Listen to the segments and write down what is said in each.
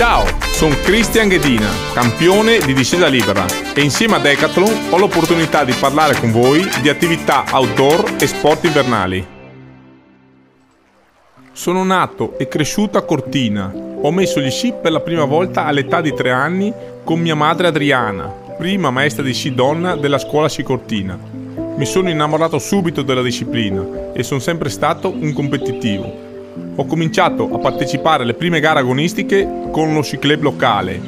Ciao, sono Cristian Ghedina, campione di discesa libera e insieme a Decathlon ho l'opportunità di parlare con voi di attività outdoor e sport invernali. Sono nato e cresciuto a Cortina. Ho messo gli sci per la prima volta all'età di tre anni con mia madre Adriana, prima maestra di sci donna della scuola sci Cortina. Mi sono innamorato subito della disciplina e sono sempre stato un competitivo ho cominciato a partecipare alle prime gare agonistiche con lo sci club locale,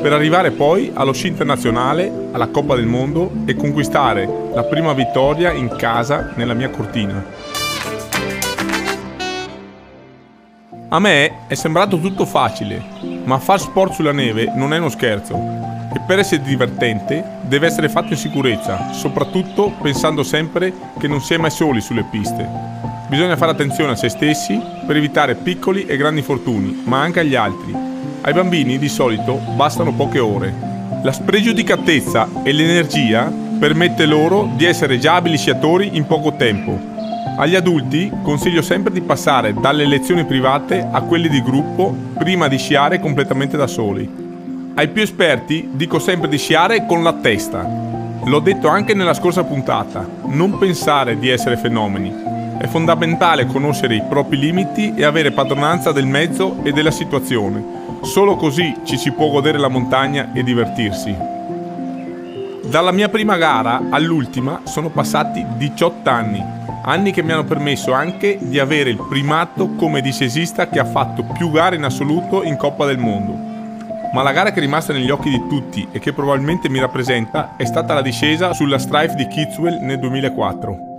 per arrivare poi allo sci internazionale, alla Coppa del Mondo e conquistare la prima vittoria in casa nella mia cortina. A me è sembrato tutto facile, ma far sport sulla neve non è uno scherzo e per essere divertente deve essere fatto in sicurezza, soprattutto pensando sempre che non si è mai soli sulle piste. Bisogna fare attenzione a se stessi per evitare piccoli e grandi infortuni, ma anche agli altri. Ai bambini di solito bastano poche ore. La spregiudicatezza e l'energia permette loro di essere già abili sciatori in poco tempo. Agli adulti consiglio sempre di passare dalle lezioni private a quelle di gruppo prima di sciare completamente da soli. Ai più esperti dico sempre di sciare con la testa. L'ho detto anche nella scorsa puntata, non pensare di essere fenomeni, è fondamentale conoscere i propri limiti e avere padronanza del mezzo e della situazione. Solo così ci si può godere la montagna e divertirsi. Dalla mia prima gara all'ultima sono passati 18 anni, anni che mi hanno permesso anche di avere il primato come discesista che ha fatto più gare in assoluto in Coppa del Mondo. Ma la gara che è rimasta negli occhi di tutti e che probabilmente mi rappresenta è stata la discesa sulla Strife di Kitzbühel nel 2004.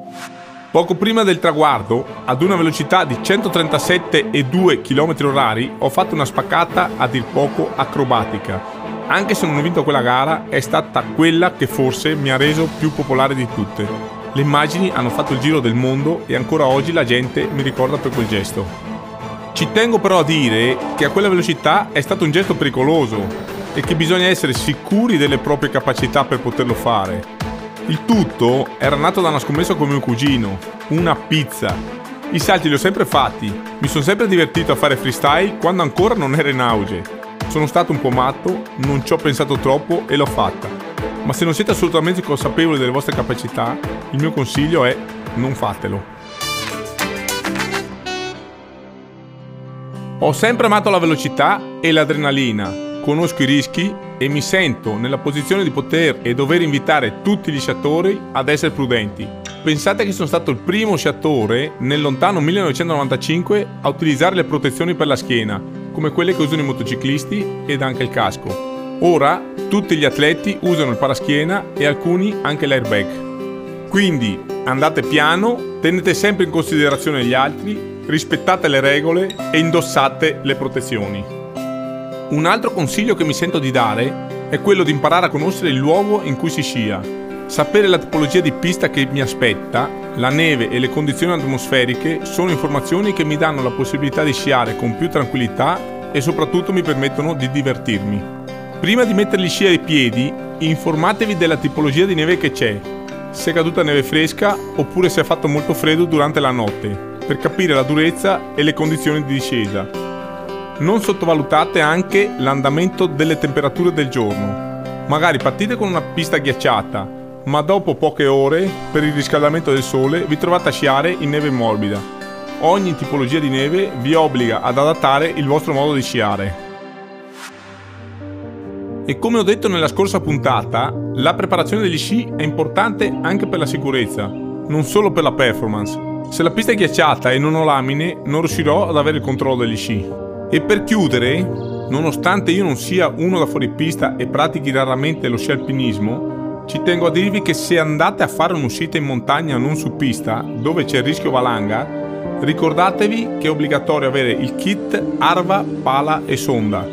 Poco prima del traguardo, ad una velocità di 137,2 km/h, ho fatto una spaccata a dir poco acrobatica. Anche se non ho vinto quella gara, è stata quella che forse mi ha reso più popolare di tutte. Le immagini hanno fatto il giro del mondo e ancora oggi la gente mi ricorda per quel gesto. Ci tengo però a dire che a quella velocità è stato un gesto pericoloso e che bisogna essere sicuri delle proprie capacità per poterlo fare. Il tutto era nato da una scommessa con mio cugino, una pizza. I salti li ho sempre fatti, mi sono sempre divertito a fare freestyle quando ancora non era in auge. Sono stato un po' matto, non ci ho pensato troppo e l'ho fatta. Ma se non siete assolutamente consapevoli delle vostre capacità, il mio consiglio è non fatelo. Ho sempre amato la velocità e l'adrenalina conosco i rischi e mi sento nella posizione di poter e dover invitare tutti gli sciatori ad essere prudenti. Pensate che sono stato il primo sciatore nel lontano 1995 a utilizzare le protezioni per la schiena, come quelle che usano i motociclisti ed anche il casco. Ora tutti gli atleti usano il paraschiena e alcuni anche l'airbag. Quindi andate piano, tenete sempre in considerazione gli altri, rispettate le regole e indossate le protezioni. Un altro consiglio che mi sento di dare è quello di imparare a conoscere il luogo in cui si scia. Sapere la tipologia di pista che mi aspetta, la neve e le condizioni atmosferiche sono informazioni che mi danno la possibilità di sciare con più tranquillità e soprattutto mi permettono di divertirmi. Prima di mettere gli sci ai piedi, informatevi della tipologia di neve che c'è, se è caduta neve fresca oppure se è fatto molto freddo durante la notte, per capire la durezza e le condizioni di discesa. Non sottovalutate anche l'andamento delle temperature del giorno. Magari partite con una pista ghiacciata, ma dopo poche ore, per il riscaldamento del sole, vi trovate a sciare in neve morbida. Ogni tipologia di neve vi obbliga ad adattare il vostro modo di sciare. E come ho detto nella scorsa puntata, la preparazione degli sci è importante anche per la sicurezza, non solo per la performance. Se la pista è ghiacciata e non ho lamine, non riuscirò ad avere il controllo degli sci. E per chiudere, nonostante io non sia uno da fuoripista e pratichi raramente lo sci alpinismo, ci tengo a dirvi che se andate a fare un'uscita in montagna non su pista, dove c'è il rischio valanga, ricordatevi che è obbligatorio avere il kit arva, pala e sonda.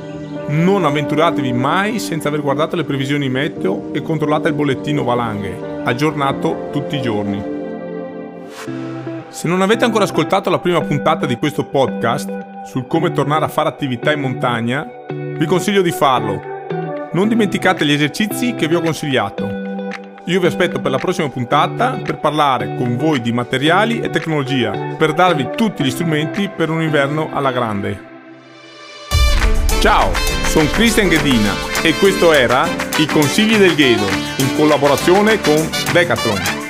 Non avventuratevi mai senza aver guardato le previsioni meteo e controllate il bollettino valanghe, aggiornato tutti i giorni. Se non avete ancora ascoltato la prima puntata di questo podcast, sul come tornare a fare attività in montagna, vi consiglio di farlo. Non dimenticate gli esercizi che vi ho consigliato. Io vi aspetto per la prossima puntata per parlare con voi di materiali e tecnologia, per darvi tutti gli strumenti per un inverno alla grande. Ciao! sono Christian Ghedina e questo era I consigli del Ghedo in collaborazione con Decathlon.